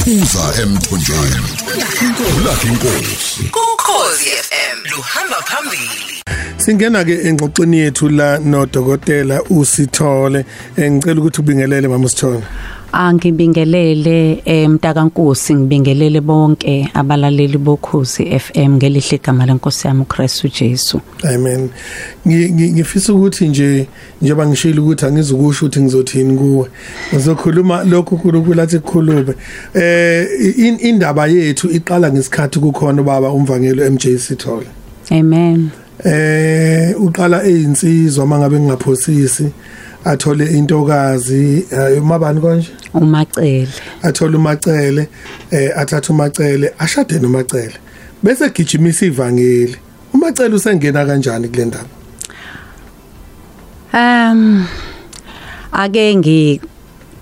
phuza emthonjeni. Ulakhi inkosi. Ukhozi FM luhamba phambili. Singena ke engxoxweni yethu la nodokotela uSithole engicela ukuthi ubingelele mama uSithole. Angibingelele emntaka ngibingelele bonke abalaleli bokhozi FM ngelihle igama lenkosi yami uChristu Jesu. Amen Ngi- ngi- ngifisa ukuthi nje njengoba ngishilo ukuthi angizukusho ukuthi ngizothini kuwe ngizokhuluma lokhu uNkulunkulu lathi kukhulube eh in- indaba yethu iqala ngesikhathi kukhona baba umvangelo MJ Sithole Amen. eh uqala eyinsizwa mangabe ngingaphosisi athole intokazi eh, umabani konje Umacele. athola umacele eh athatha umacele ashade nomacele bese gijimisa ivangeli umacele usengena kanjani kule ndaba Um ake ngi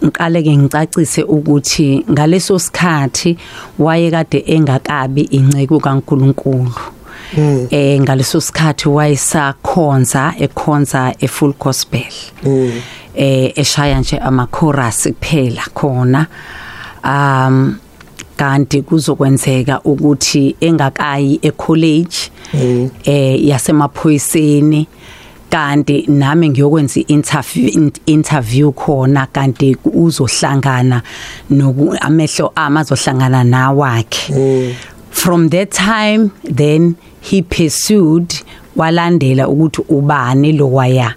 ngiqale ke ngicacise ukuthi ngaleso sikhathi wayekade engakabi inceke kaNkuluNkulu. Eh ngaleso sikhathi wayesakhonza ekhonza efull gospel. Eh eshaya nje ama chorus kuphela khona. Um kanti kuzokwenzeka ukuthi engakayi ecollege eh yasemaphoyiseni kanti nami ngiyokwenza interview interview khona kanti uzohlangana noku amehlo amazohlangana nawakhe from that time then he pursued walandela ukuthi ubani lo waya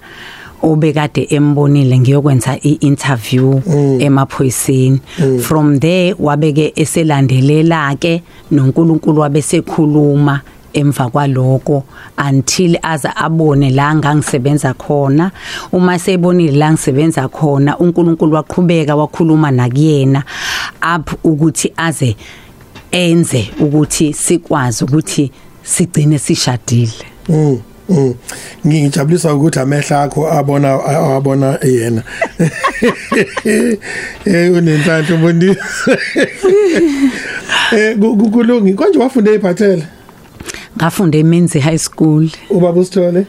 obekade embonile ngiyokwenza iinterview emaphoyiseni. From there wabeke eselandelela ke noNkulunkulu wabesekhuluma emva kwaloko until aza abone la ngangisebenza khona. Uma sebonile la ngisebenza khona uNkulunkulu waqhubeka wakhuluma nakuyena up ukuthi aze enze ukuthi sikwazi ukuthi sigcine sishadile. Mm mm. Ngijabulisa ukuthi amehla akho abona abona yena. Eh unenhlanhla umboni eh kulungi konje wafunda ephathele ngafunda eMenzi High School. Ubaba usithole?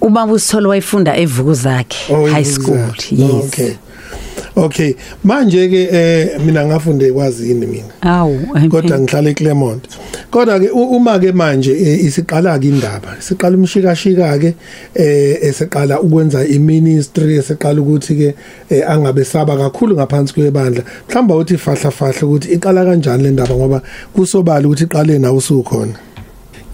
Ubaba usithole wayefunda evuku zakhe Oh, high ivuku school zakhe. yes okay. Okay. Manje ke eh mina ngafunde kwazini mina? Awu kodwa ngihlala eClermont. Kodwa ke uma ke manje eh, isiqala ke indaba siqala umshikashika ke eh esiqala ukwenza iministry esiqala ukuthi ke eh, angabe saba kakhulu ngaphansi kwebandla. Mhlamba uthi fahla fahla ukuthi iqala kanjani le ndaba ngoba kusobala ukuthi iqale nawo usukhona.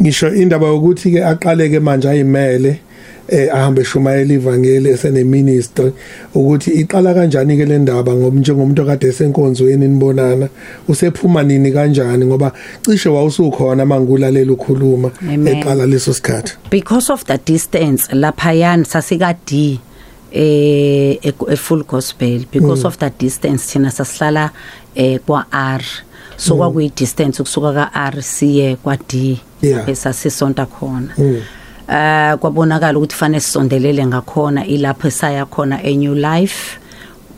Ngisho indaba ukuthi ke aqaleke manje ayimele eh ahambe eshumayela ivangeli esene ministry ukuthi iqala kanjani ke le ndaba ngoba njengomuntu okade esenkonzweni nibonana usephuma nini kanjani ngoba cishe wawusukhona mangulalela ukhuluma eqala leso sikhathi. Because of the distance lapha yan sasika D eh e- e full gospel. Because Mm. of the distance thina sasihlala eh kwa R so kwakuyi distance ukusuka ka R siye kwa D. Esasisonta khona. Mm. Eh kwabonakala ukuthi fanele sisondelele ngakhona ilapho esaya khona e New Life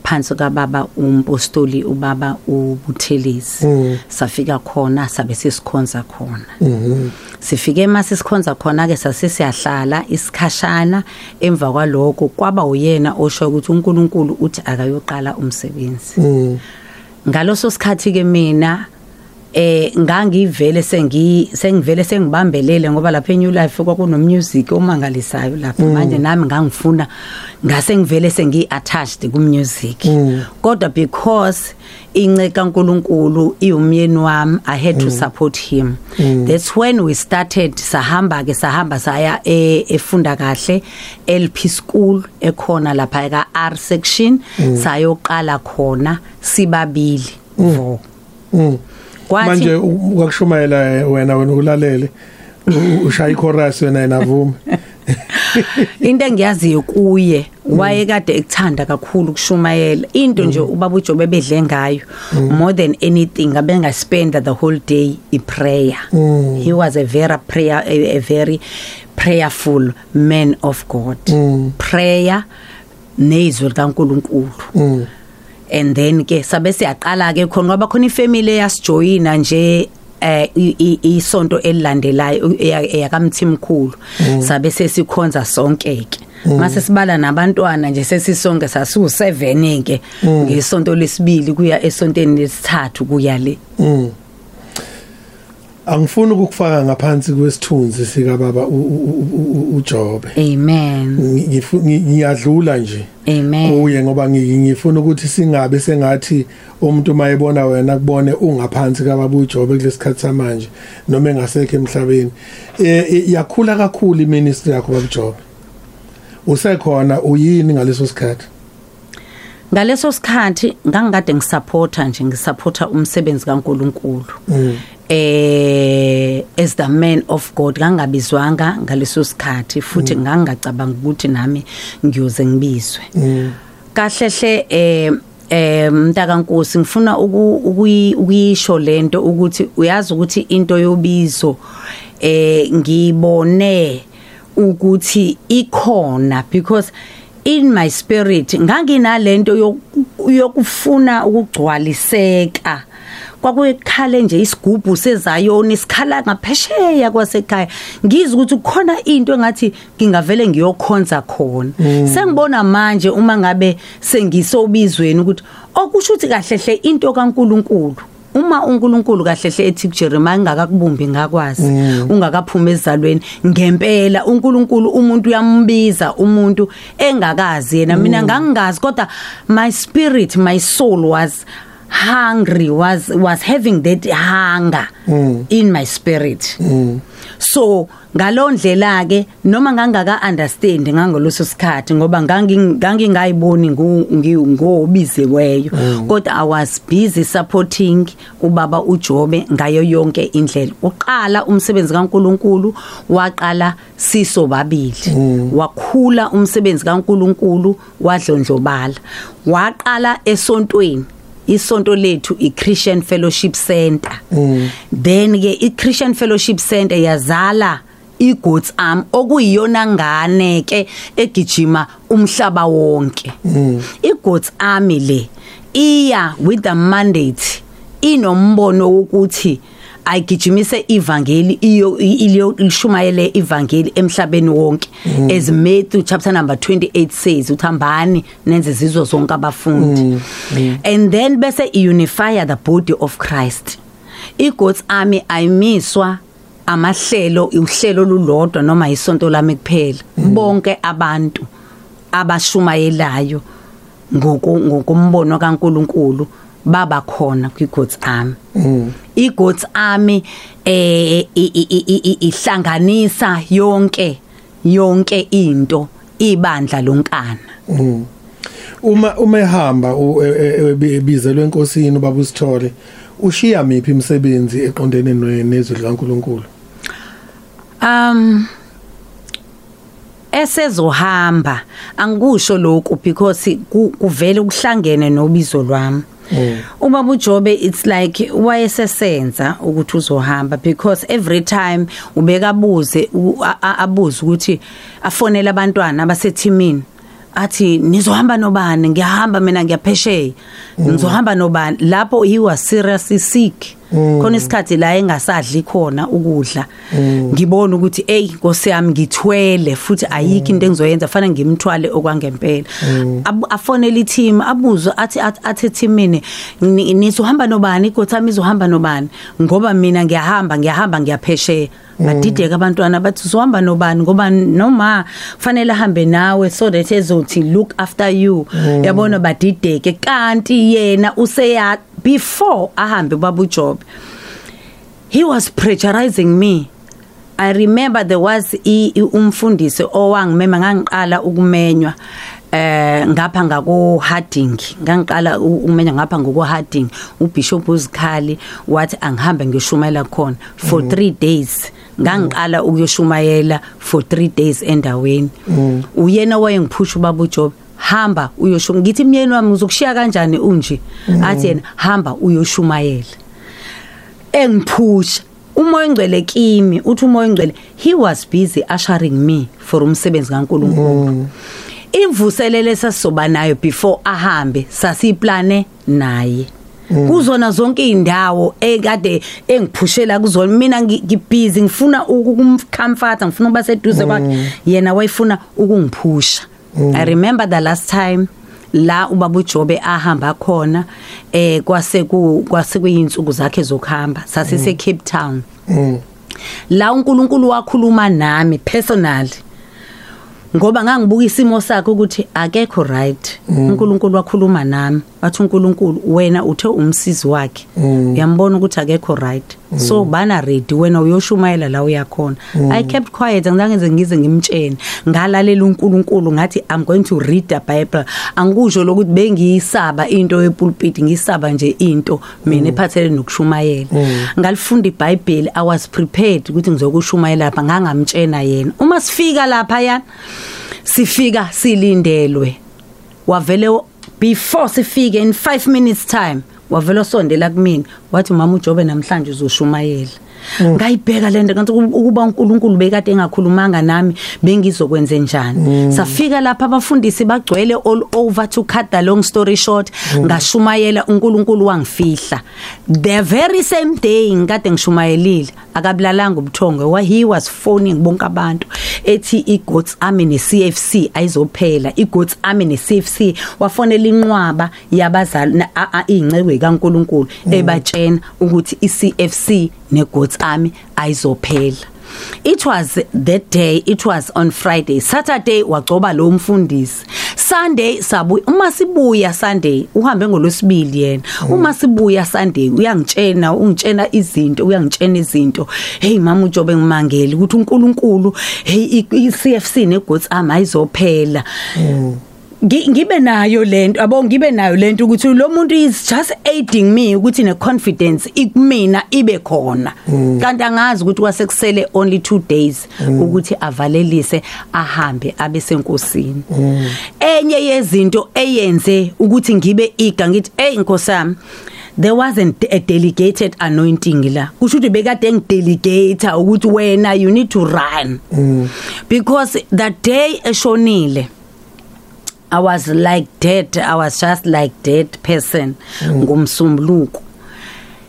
phansi kababa umpostoli ubaba ubuthelezi Mm. safika khona sabe sisikhonza khona Mhm. sifike mase sikhonza khona ke sase siyahlala isikhashana emva kwaloko kwaba uyena osho ukuthi uNkulunkulu uthi akayoqala umsebenzi Mm. ngaloso sikhathi ke mina eh ngangivele sengi sengivele sengibambelele ngoba lapha eNew Life kwakuno music omangalisayo lapha. Manje nami ngangifuna ngase ngivele sengi attached ku music kodwa because inceka uNkulunkulu iumyeni wami i had to support him. That's when we started sahamba ke sahamba saya e- efunda kahle LP school ekhona lapha ka R section sayoqala khona sibabili vo. Mm. Manje ukakushumayela wena wena ulalele u- ushaya ichorus wena inavuma into engiyaziyo kuye wayekade ekuthanda kakhulu kushumayela into nje ubaba uJobe bedle ngayo more than anything abenga spend the whole day i prayer. He was a very prayer a, a very prayerful man of God. Prayer nezwi likaNkuluNkulu. And then ke sabe siyaqala ke khona ngoba khona ifamily eyasijoyina nje eh isonto elilandelayo eyakamthimkhulu. Sabe sesikhonza sonke ke. Mase sibala nabantwana nje sesisonke sasiwu 7 ke ngesonto lesibili kuya esontweni lesithathu kuya le. Mm. Angifuni ukukufaka ngaphansi kwesithunzi sika baba uJobe. amen Ngiyadlula nje. amen Uye ngoba ngi- ngifuna ukuthi singabe sengathi umuntu mayebona wena kubone ungaphansi kababa uJobe kulesikhathi samanje noma engasekho emhlabeni. Eh yakhula kakhulu iministry yakho baba uJobe. Usekhona uyini ngaleso sikhathi? ngaleso sikhathi ngangikade ngisupporta nje ngisupporta umsebenzi kaNkuluNkulu Mm. Eh as the man of God ngangabizwanga ngaleso sikhathi futhi ngangacabanga ukuthi nami ngiyoze ngibizwe. Mm. kahlehle eh eh mntaka Nkosi ngifuna uku- ukuyi- ukuyisho lento ukuthi uyazi ukuthi into yobizo eh ngibone ukuthi ikhona because in my spirit nganginalento yoku- yokufuna ukugcwaliseka. Kwakuyikhale nje isigubhu sezayoni sikhala ngaphesheya kwasekhaya. Ngizwe ukuthi kukhona into engathi ngingavele ngiyokhonza khona. Sengibona manje uma ngabe sengisobizweni ukuthi okusho ukuthi kahlehle into kaNkuluNkulu. Uma uNkulunkulu kahlehle ethi kuJeremiah ngakakubumbi ngakwazi ungakaphuma ezalweni. Ngempela uNkulunkulu umuntu uyambiza umuntu engakazi yena. Mina ngangingazi kodwa my spirit my soul was hungry was was having that hunger in my spirit. So ngalondlela ke noma ngangaka understand ngangoloso sikhathi ngoba ngangingayiboni ngobizeweyo kodwa i was busy supporting ubaba uJobe ngayo yonke indlela. Uqala umsebenzi kaNkuluNkulu waqala siso babili. Wakhula umsebenzi kaNkuluNkulu wadlondlobala. Waqala esontweni isonto lethu iChristian Fellowship Center. Then ke iChristian Fellowship Center yazala iGods Arm okuyiyona ngane ke egijima umhlaba wonke. iGods Army le iya with the mandate inombono ukuthi ayigijimise ivangeli iyo ilishumayele ivangeli emhlabeni wonke. As Matthew chapter number 28 says uthambani nenze izizwe zonke abafundi. And then bese unify the body of Christ. iGod's army ayimiswa amahlelo uhlelo lulodwa noma isonto lami kuphela. Bonke abantu abashumayelayo ngokumbono kaNkuluNkulu baba khona kwiGod's army. iGod's army eh ihlanganisa yonke yonke into ibandla lonkana. Uma uma ehamba ebizelwe enkosini ubaba usithole ushiya miphi imisebenzi eqondene nezwe likaNkuluNkulu? Um esezohamba angikusho lokhu because kuvele ukuhlangene nobizo lwami. Ubaba uJobe it's like wayesesenza ukuthi uzohamba because every time ubeka buze abuze ukuthi afonela abantwana abasethimini athi nizohamba nobani? Ngiyahamba mina ngiyaphesheya. Nizohamba nobani? Lapho he was seriously sick. Khona isikhathi la engasadli khona ukudla. Ngibona ukuthi hey Nkosi yami ngithwele futhi ayikho into engizoyenza fanele ngimthwale okwangempela. Afonela i-team abuzwa athi athi teamini nizohamba nobani? Igothami izohamba nobani? Ngoba mina ngiyahamba ngiyahamba ngiyaphesheya. Badideka abantwana bathi uzohamba nobani? Ngoba noma kufanele ahambe nawe so that ezothi look after you. Yabona badideke. Kanti yena useya before ahambe baba uJob he was pressurizing me. I remember there was umfundisi owangimema ngangiqala ukumenywa eh ngapha ngako Harding ngangiqala umenya ngapha ngoko Harding uBishop uzikhali wathi angihambe ngiyoshumayela khona for 3 days. Ngangiqala ukuyoshumayela for 3 days endaweni. Uyena wayengiphusha ubaba uJob hamba uyosho ngithi myeni wami uzokushiya kanjani unje? Athi yena hamba uyoshumayela. Engiphusha umoya engcwele kimi uthi umoya engcwele he was busy ushering me for umsebenzi kaNkuluNkulu. Imvuselele sasizoba nayo before ahambe sasiplane naye. Kuzona zonke indawo ekade engiphushela kuzona mina ngi- ngibusy ngifuna ukumcomforta ngifuna ukuba seduze kwakhe. Yena wayefuna ukungiphusha. I remember the last time la ubaba uJobe ahamba khona eh kwase ku kwase kuyinsuku zakhe zokuhamba sasise Cape Town. La uNkulunkulu wakhuluma nami personally ngoba ngangibuka isimo sakhe ukuthi akekho right. uNkulunkulu wakhuluma nami. Wathi uNkulunkulu wena uthe umsizi wakhe. Uyambona ukuthi akekho right. So bana ready wena uyoshumayela la uyakhona i kept quiet angizange ngize ngimtshene ngalalela uNkulunkulu ngathi i'm going to read the bible. Angikusho lokuthi bengiyisaba into yepulpit ngisaba nje into. Mina ephathelene nokushumayela. Ngalifunda iBhayibheli i was prepared ukuthi ngizokushumayela lapha ngangamtshena yena. Uma sifika lapha yana sifika silindelwe. Wavele before sifike in 5 minutes time wavela sondela kumina wathi mama uJobe namhlanje uzoshumayela ngayibheka lento ngathi ukuba uNkulunkulu bekade engakhulumanga nami bengizokwenza njani. Safika lapha abafundisi bagcwele all over to cut the long story short. Ngashumayela uNkulunkulu wangifihla. The very same day ngikade ngishumayelile akabulalanga ubuthongo why he was phoning bonke abantu. Ethi iGoats Army neCFC ayizophela iGoats Army neCFC wafonela inqwaba yabazali ingcekwe kaNkuluNkulu ebatshena ukuthi iCFC neGoats Army ayizophela. It was that day it was on friday. Saturday wagcoba lo mfundisi. Sunday sabuya uma sibuya sunday uhambe ngolosibili yena. Uma sibuya sunday uyangitshena ungitshena izinto uyangitshena izinto. Hey mama uJobe ngimangeli ukuthi uNkulunkulu hey iCFC neGoats Army ayizophela. Ngibe nayo lento abo ngibe nayo lento ukuthi lo muntu is just aiding me ukuthi ne confidence ikumina ibe khona. Kanti angazi ukuthi kwasekusele only 2 days ukuthi avalelise ahambe abe senkosini. Enye yezinto eyenze ukuthi ngibe iga ngithi hey inkosi yami there wasn't a delegated anointing la. Kusho ukuthi bekade ngidelegate ukuthi wena you need to run. Mm. because that day eshonile I was like dead I was just like dead person. Ngumsumbuluko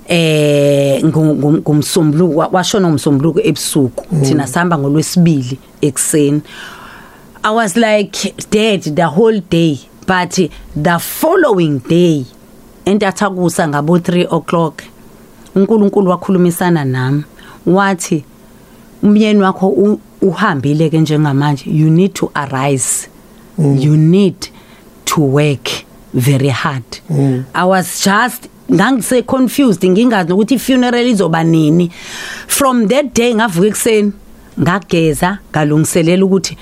eh ngumsumbuluko washona ngumsumbuluko ebusuku. Thina sihamba ngolwesibili ekseni I was like dead the whole day but the following day entathakusa ngabo 3 o'clock uNkulunkulu wakhulumisana nami. Wathi umyeni wakho uhambile ke njengamanje. You need to arise. Mm. you need to work very hard mm. i was just ngangise confused ngingazi ukuthi ifuneral izoba nini from that day ngavuka ekseni ngageza ngalungiselela ukuthi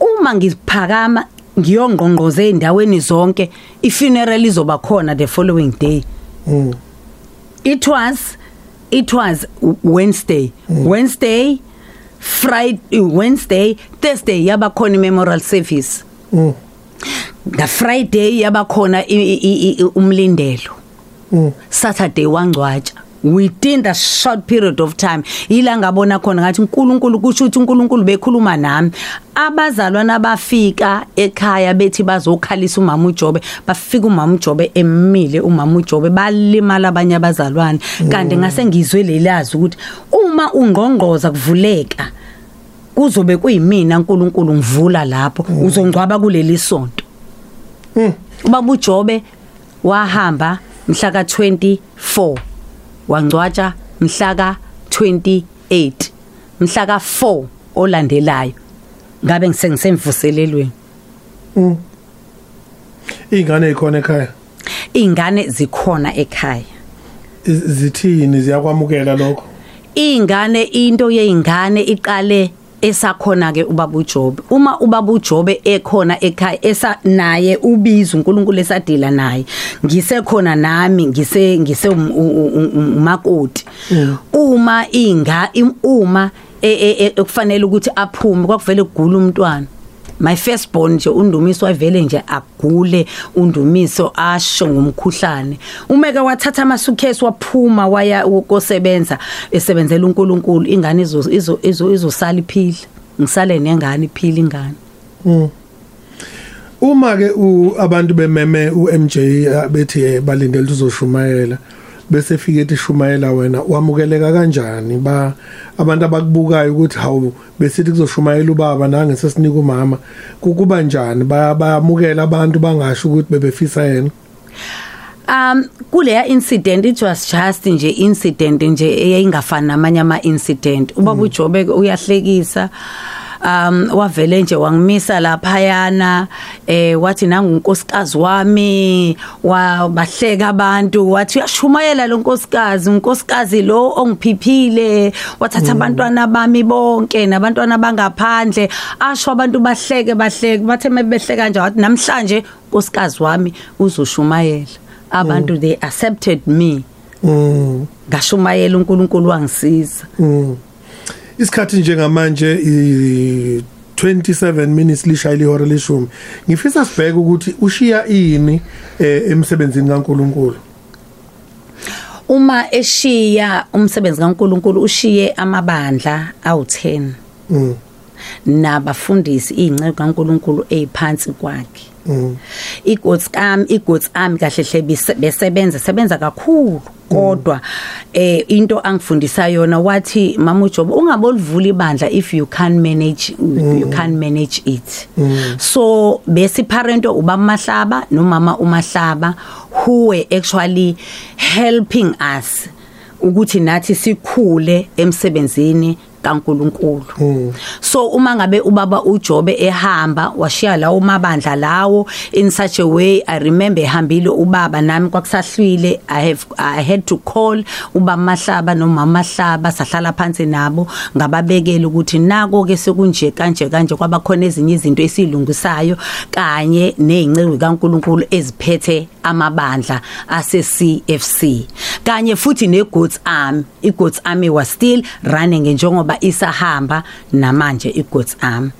uma ngiphakama ngiyongqongqoze endaweni zonke ifuneral izoba khona the following day mm. it was it was wednesday mm. wednesday friday wednesday thursday yaba khona memorial service mm. nga friday yaba khona umlindelo mm. saturday wangcwatsha within the short period of time ila ngabona khona ngathi uNkulunkulu kusho ukuthi uNkulunkulu bekhuluma nami abazalwana bafika ekhaya bethi bazokhalisa umama uJobe bafika umama uJobe emile umama uJobe balimala abanye abazalwane kanti ngase ngizwe lelazi ukuthi uma ungqongqoza kuvuleka kuzobe kuyimina uNkulunkulu ngivula lapho uzongcwaba kuleli sonto. Ubaba uJobe wahamba mhla ka24 wangcwatsha mhla ka28 mhla ka4 olandelayo. Ngabe ngisengisemvuselelweni? Mm. Ingane ikhona ekhaya? Ingane zikhona ekhaya. Zithini? Ziyakwamukela lokho? Ingane into yeingane iqale esakhona ke ubaba uJobe. Uma ubaba uJobe ekhona ekhaya esa naye ubiza uNkulunkulu esadila naye ngisekhona nami ngise ngise umakoti. Uma inga uma ekufanele ukuthi aphume kwakuvele kugula umntwana. My firstborn nje undumiso wavele nje agule undumiso asho ngomkhuhlane. Umeke wathatha amasuitcase waphuma waya ukosebenza esebenzela uNkulunkulu ingane izo izo izosala iphila ngisale nengane iphila ingane. Mm uma ke abantu bememe uMJ bethi balindele uzoshumayela. Bese fike ethi shumayela wena wamukeleka kanjani? Ba abantu abakubukayo ukuthi hawu besithi kuzoshumayela ubaba nange sesinika umama. Kukuba njani? Baya- bayamukela abantu bangasho ukuthi bebefisa yena? Um kuleya incident it was just nje incident nje eyayingafani namanye ama incident ubaba uJobe uyahlekisa. Um wavele nje wangimisa lapha yana eh wathi nangunkosikazi wami wabahleka abantu wathi uyashumayela lo nkosikazi unkosikazi lo ongiphiphile wathatha abantwana bami bonke nabantwana bangaphandle asho abantu bahleke bahleke bathe mebehleka nje wathi namhlanje unkosikazi wami uzoshumayela. Abantu they accepted me. Mm. Ngashumayela uNkulunkulu wangisiza. Mm. Isikhathi njengamanje i 27 minutes lishayile ihora leshumi. Ngifisa sibheke ukuthi ushiya ini eh, emsebenzini kaNkuluNkulu? Uma eshiya umsebenzi kaNkuluNkulu ushiye amabandla awu10 mm. Nabafundisi ingcebo kaNkuluNkulu eziphansi kwakhe. Igods army igods army kahle hle besebenza sebenza kakhulu. Kodwa eh into angifundisa yona wathi mama uJob ungabolivula ibandla if you can manage you can manage it. So besiparento ubaba Mahlaba nomama uMahlaba who were actually helping us ukuthi nathi sikhule emsebenzini kaNkuluNkulu. So uma ngabe ubaba uJobe ehamba washiya lawo mabandla lawo in such a way i remember ehambile ubaba nami kwakusahlwile i have i had to call ubaba Mahlaba nomama Mahlaba sahlala phansi nabo ngababekela ukuthi nako ke sekunje kanje kanje kwabakhona ezinye izinto esilungisayo kanye nezingcezu kaNkuluNkulu eziphethe amabandla ase CFC kanye futhi neGods Army iGods Army was still running njengoba isahamba namanje iGods Army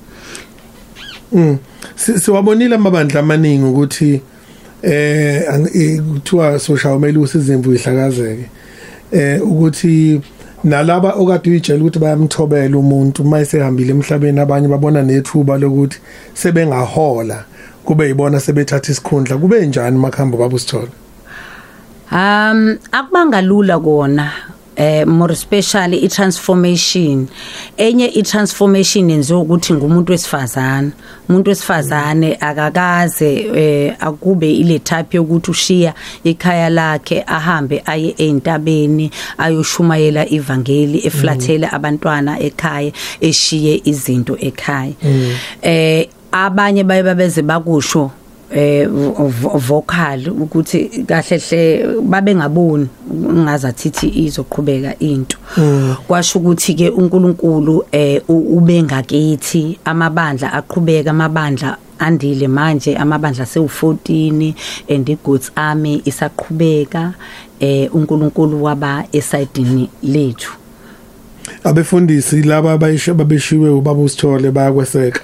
Mm. Si- Siwabonile amabandla amaningi ukuthi eh eh, kuthiwa social kumele usizimvu ihlakazeke. Eh ukuthi nalaba okade uyitshela ukuthi bayamthobela umuntu mayisehambile emhlabeni abanye babona nethuba lokuthi sebengahola kube yibona sebethatha isikhundla kube njani makhambo babusithola. Um akubanga lula kona eh more especially i transformation enye i transformation yenziwa ukuthi ngumuntu wesifazana umuntu wesifazane akakaze eh akube ile type yokuthi ushiya ikhaya lakhe ahambe aye eintabeni ayoshumayela ivangeli eflathela abantwana ekhaya eshiye izinto ekhaya. Eh abanye baye babeze bakusho eh vo- vo- vocal ukuthi kahle hle babe ngaboni ngazathi izoqhubeka into. Kwasho ukuthi ke uNkulunkulu eh u- ube ngakithi amabandla aqhubeka amabandla andile manje amabandla sewu14 and iGods Army isaqhubeka eh uNkulunkulu waba esidini lethu. Abefundisi laba abayisho babeshiwe ubaba usithole bayakweseka.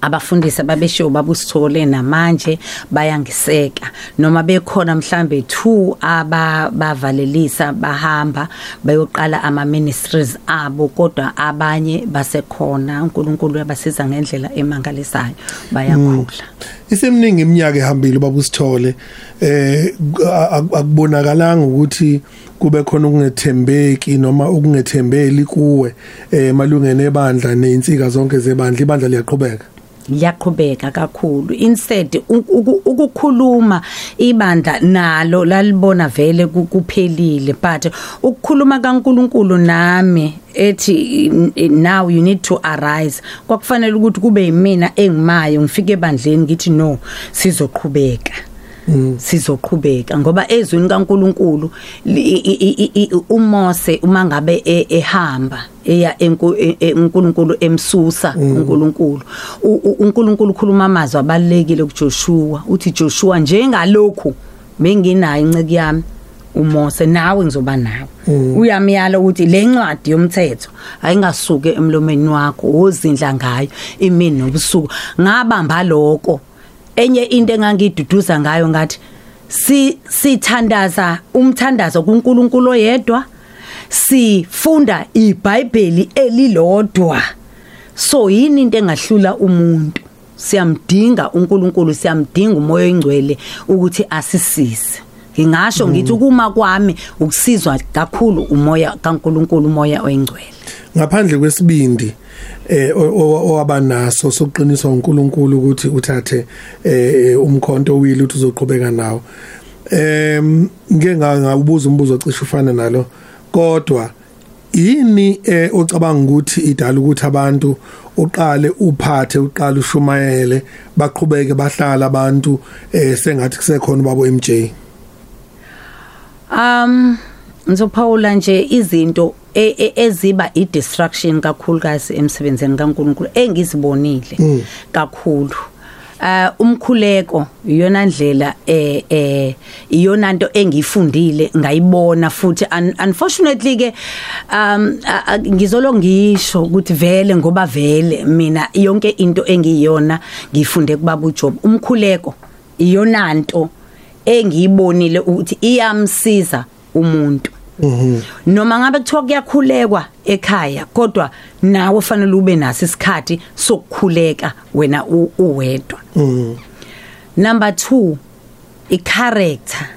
Abafundisi babeshiwo babusithole namanje bayangiseka. Noma bekhona mhlambe 2 aba bavalelisa bahamba bayoqala ama ministries abo kodwa abanye basekhona. uNkulunkulu uyabasiza ngendlela emangalisayo. Bayakhula. Isemningi iminyaka ehambile babusithole. Eh ak- ak- akubonakalanga ukuthi kube khona ukungethembeki noma ukungethembeli kuwe eh malungene ebandla neinsika zonke zebandla. Ibandla liyaqhubeka. Liyaqhubeka kakhulu. Instead u- uku- ukukhuluma ibandla nalo lalibona vele ku- kuphelile but ukukhuluma kaNkuluNkulu nami ethi now you need to arise. Kwakufanele ukuthi kube yimina engimayo ngifike ebandleni ngithi no sizoqhubeka. Sizoqhubeka ngoba ezweni kaNkuluNkulu uMose uma ngabe e- ehamba eya enku- e- e- uNkulunkulu emsusa uNkulunkulu. U- u- uNkulunkulu ukhuluma amazwi abalekile kuJoshua uthi Joshua njengalokhu benginayo inceke yami uMose nawe ngizoba nawe. Uyamyala ukuthi le ncwadi yomthetho ayingasuke emlomeni wakho wozindla ngayo imini nobusuku. Ngabamba lokho enye into engangiduduza ngayo ngathi si sithandaza umthandazo kuNkulunkulu oyedwa sifunda iBhayibheli elilodwa. So yini into engahlula umuntu? Siyamdinga uNkulunkulu siyamdinga umoya oyingcwele ukuthi asisize. Ngingasho ngithi kuma kwami ukusizwa kakhulu umoya kaNkulunkulu umoya oyingcwele ngaphandle kwesibindi eh owabanaso sokuqiniswa uNkulunkulu ukuthi uthathe eh umkhonto wili uthi uzoqhubeka nawo. Em ngeke nga- ngawubuza umbuzo ocishe ufana nalo kodwa yini eh ocabanga ukuthi idala ukuthi abantu uqale uphathe uqale ushumayele baqhubeke bahlala abantu eh sengathi kusekhona babo MJ Um ngizophawula nje izinto eziba i-distraction kakhulukazi emsebenzini kaNkuluNkulu engizibonile kakhulu. Uh umkhuleko iyona ndlela eh eh iyona into engifundile ngayibona futhi. Un, unfortunately ke um ngizolo ngisho ukuthi vele ngoba vele mina yonke into engiyona ngifunde kubaba uJob. Umkhuleko iyona nto engiyibonile ukuthi iyamsiza umuntu. Noma ngabe kuthiwa kuyakhulekwa ekhaya kodwa nawe fanele ube naso isikhathi sokukhuleka wena uwedwa. Number 2 i-character.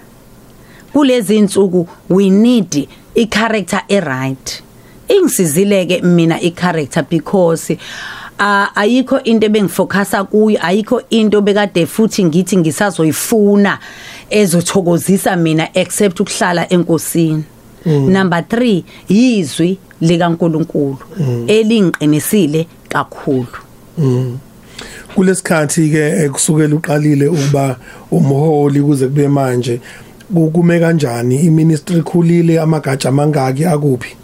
Kulezi insuku we need i-character e-right. Ingisizileke mina i-character because uh, ayikho into ebengifocasa kuyo ayikho into bekade futhi ngithi ngisazoyifuna ezothokozisa mina except ukuhlala enkosini. Number 3 yizwi likaNkuluNkulu mm. elingiqinisile kakhulu. Kulesikhathi ke kusukela uqalile ukuba umholi kuze kube manje kume kanjani? Iministry khulile amagatsha mangaki akuphi?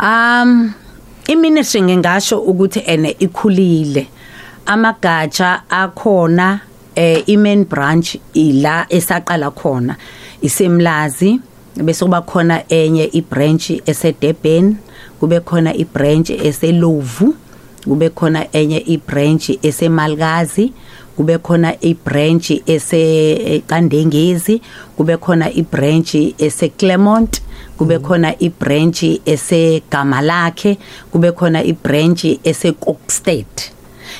Um iministry ngingasho ukuthi ene ikhulile. Amagatsha akhona eh imain branch ila esaqala khona isemlazi. Bese kuba khona enye ibranch eseDurban kube khona ibranch eseLovu kube khona enye ibranch eseMalkazi kube khona ibranch eseqandengezi kube khona ibranch eseClermont kube khona ibranch esegama lakhe kube khona ibranch eseKokstad.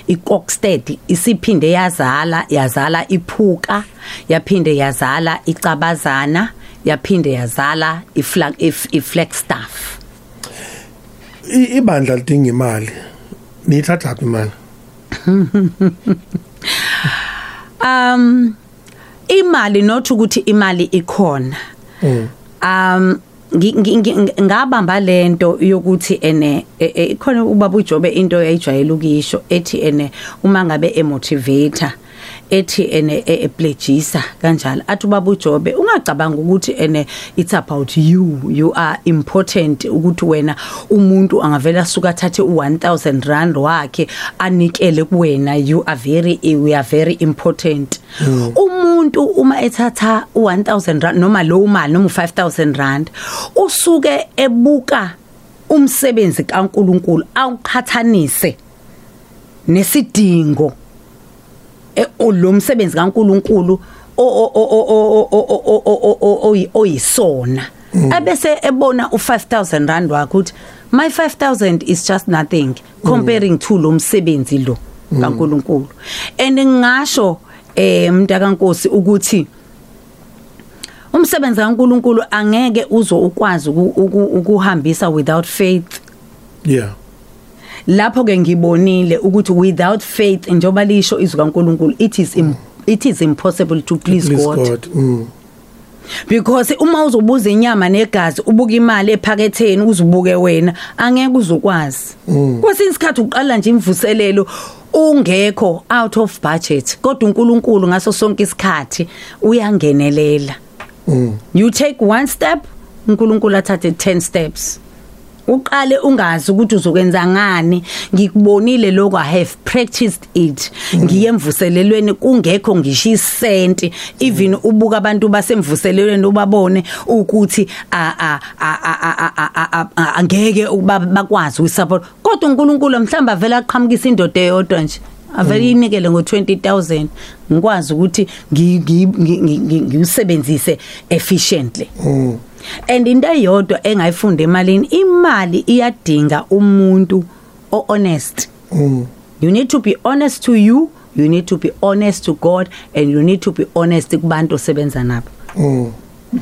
iKokstad isiphinde yazala yazala iphuka yaphinde yazala icabazana. Yaphinde yazala iflag iflagstaff ibandla lidinga imali. Nithatha phi imali um imali not ukuthi imali ikhona. Um ngi- ngi- ngabamba lento yokuthi ene e- e- ikhona ubaba uJobe into eyijwayele ukisho ethi ene uma ngabe emotivator. Ethi ene epledgisa kanjalo. Athi ubaba uJobe ungacabanga ukuthi ene it's about you. You are important ukuthi wena umuntu angavela suka athathe u1000 rand wakhe anikele kuwena. You are very we are very important. Umuntu uma ethatha u1000 rand noma low mali noma u5000 rand usuke ebuka umsebenzi kaNkuluNkulu awuqhathanise nesidingo lo msebenzi kaNkuluNkulu oyisona abese ebona u5000 rand wakhe ukuthi my 5000 is just nothing comparing to lo msebenzi lo kaNkuluNkulu and ngingasho eh mntakaNkosi ukuthi umsebenzi kaNkuluNkulu angeke uzo ukwazi ukuhambisa without faith yeah lapho ke ngibonile ukuthi without faith njoba lisho izwi kaNkuluNkulu it is im, it is impossible to please, please God. god mm. because uma uzobuza inyama negazi ubuka imali ephaketheni uzibuke wena angeke uzokwazi. Kwesinye isikhathi uqala nje imvuselelo ungekho out of budget kodwa uNkulunkulu ngaso sonke isikhathi uyangenelela. You take one step uNkulunkulu athathe 10 steps. uqale ungazi ukuthi uzokwenza ngani ngikubonile lokho i have practiced it ngiyemvuselelweni kungekho ngisho isenti even ubuka abantu basemvuselelweni ubabone ukuthi a a a angeke bakwazi ukusupport kodwa uNkulunkulu mhlamba vele aqhamukisa indoda eyodwa nje avele inikele ngo20000 ngikwazi ukuthi ngiyusebenzise efficiently mm. And into eyodwa engayifunda emalini imali iyadinga umuntu o honest you need to be honest to you you need to be honest to God and you need to be honest kubantu osebenza nabo. Mm.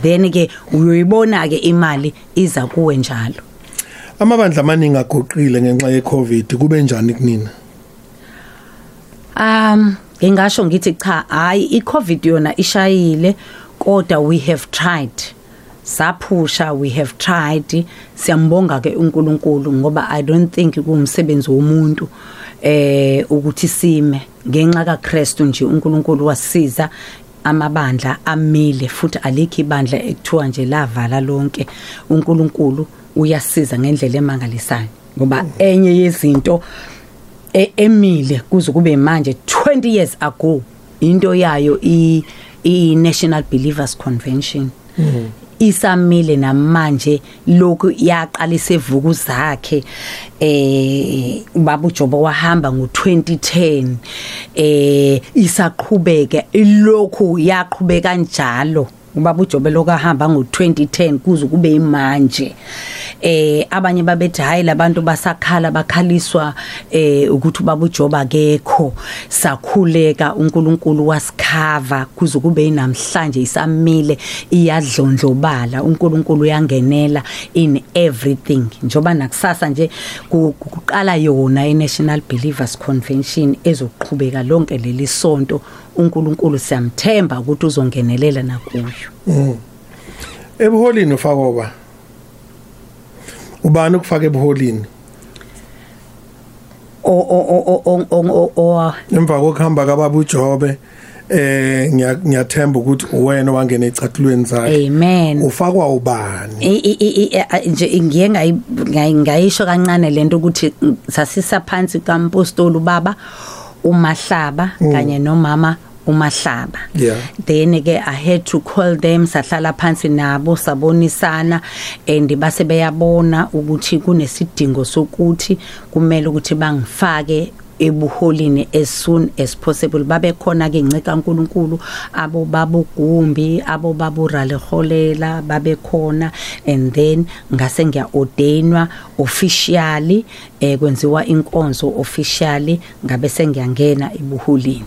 then ke uyoyibona ke imali iza kuwe njalo. Amabandla amaningi agoqile ngenxa yeCovid kube njani kunina? Um ngingasho ngithi cha hayi iCovid yona ishayile kodwa we have tried. Saphusha we have tried. Siyambonga ke uNkulunkulu ngoba i don't think kuumsebenzi womuntu eh ukuthi sime. Ngenxa kaKristu nje uNkulunkulu wasiza amabandla amile futhi alikho ibandla ekuthiwa nje lavala lonke. uNkulunkulu uyasiza ngendlela emangalisayo ngoba enye yezinto e- emile kuze kube manje 20 years ago into yayo i National Believers Convention. Isamile namanje lokhu yaqalisa evuku zakhe. Eh ubaba uJobo wahamba ngo2010 eh isaqhubeka ilokhu yaqhubeka njalo. Ubaba uJobe lokahamba ngo2010 kuze kube imanje eh abanye babethi hayi labantu basakhala bakhaliswa eh ukuthi ubaba uJobe akekho. Sakhuleka uNkulunkulu wasikhava kuze kube namhlanje isamile iyadlondlobala uNkulunkulu uyangenela in everything. Njoba nakusasa nje ku- kuqala yona iNational Believers Convention ezoqhubeka lonke leli sonto uNkulunkulu siyamthemba ukuthi uzongenelela nakuyo Ebuholini ufakoba. Ubani ukufaka ebuholini? o o o o o Emva kokuhamba kababa uJobe eh ngiya- ngiyathemba ukuthi uwena wangena ecathulweni zakhe. amen Ufakwa ubani? Nje ngiye ngayi- ngayi- ngayisho kancane lento ukuthi mm, sasisa phansi kampostoli baba umahlaba kanye nomama umahlaba Yeah. then ke i had to call them sahlala phansi nabo sabonisana and base beyabona ukuthi kunesidingo sokuthi kumele ukuthi bangifake ebuholini as soon as possible. Babe khona ke nceka uNkulunkulu abo babugumbi abo baburaleholela babe khona. And then ngase ngiya ordainwa officially eh kwenziwa inkonzo officially ngabe sengiyangena ebuholini.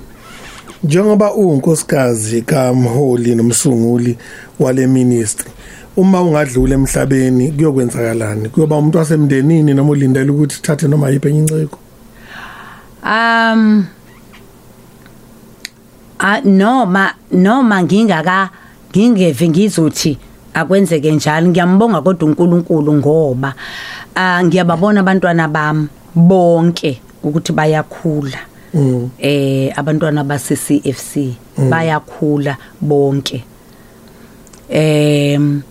Njengoba unkosikazi kaMholi nomsunguli wale ministry uma ungadlula emhlabeni kuyokwenzakalani? Kuyoba umuntu wasemndenini noma ulindele ukuthi thathe noma yiphi enye inceko? Um a noma noma ngingaka ngingeve ngizothi akwenzeke njalo. Ngiyambonga kodwa uNkulunkulu ngoba ah ngiyababona abantwana bami bonke ukuthi bayakhula. Mm. eh abantwana base CFC bayakhula bonke. Em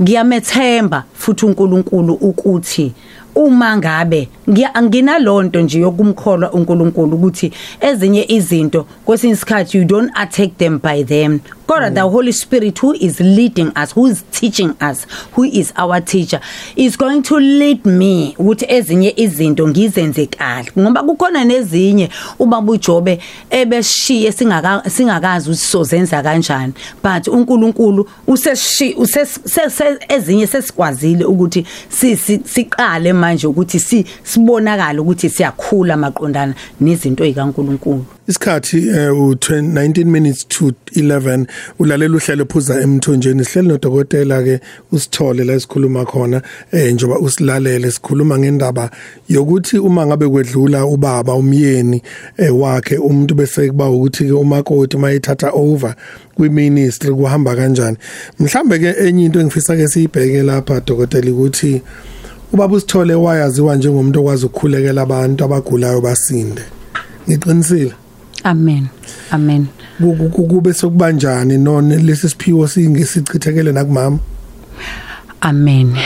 ngiyamethemba futhi uNkulunkulu ukuthi uma ngabe ngiya- nginalonto nje yokumkholwa uNkulunkulu ukuthi ezinye izinto kwesinye isikhathi you don't attack them by them. Kodwa the holy spirit who is leading us who is teaching us who is our teacher is going to lead me ukuthi ezinye izinto ngizenze kahle. Ngoba kukhona nezinye ubaba uJobe ebeshiye singaka singakazi ukuthi sozenza kanjani. But uNkulunkulu usese ezinye sesikwazile ukuthi si- si- siqale manje ukuthi si sibonakala ukuthi siyakhula maqondana nezinto ezikaNkulunkulu isikhathi eh, u 19 minutes to 11 ulalela uhlelo phuza emthonjeni. Sihleli nodokotela ke usithole la esikhuluma khona eh njoba usilalele. Sikhuluma ngendaba yokuthi uma ngabe kwedlula ubaba umyeni eh, wakhe umuntu bese kuba ukuthi ke umakoti mayithatha over kwiministry kuhamba kanjani. Mhlambe ke enye into engifisa ke siyibheke lapha dokotela ukuthi ubaba usithole wayaziwa njengomuntu okwazi ukukhulekela abantu abagulayo basinde. Ngiqinisile? Amen. Amen. Ku- ku- ku- kube sokubanjani none lesi siphiwo singesichithekele nakumama? Amen.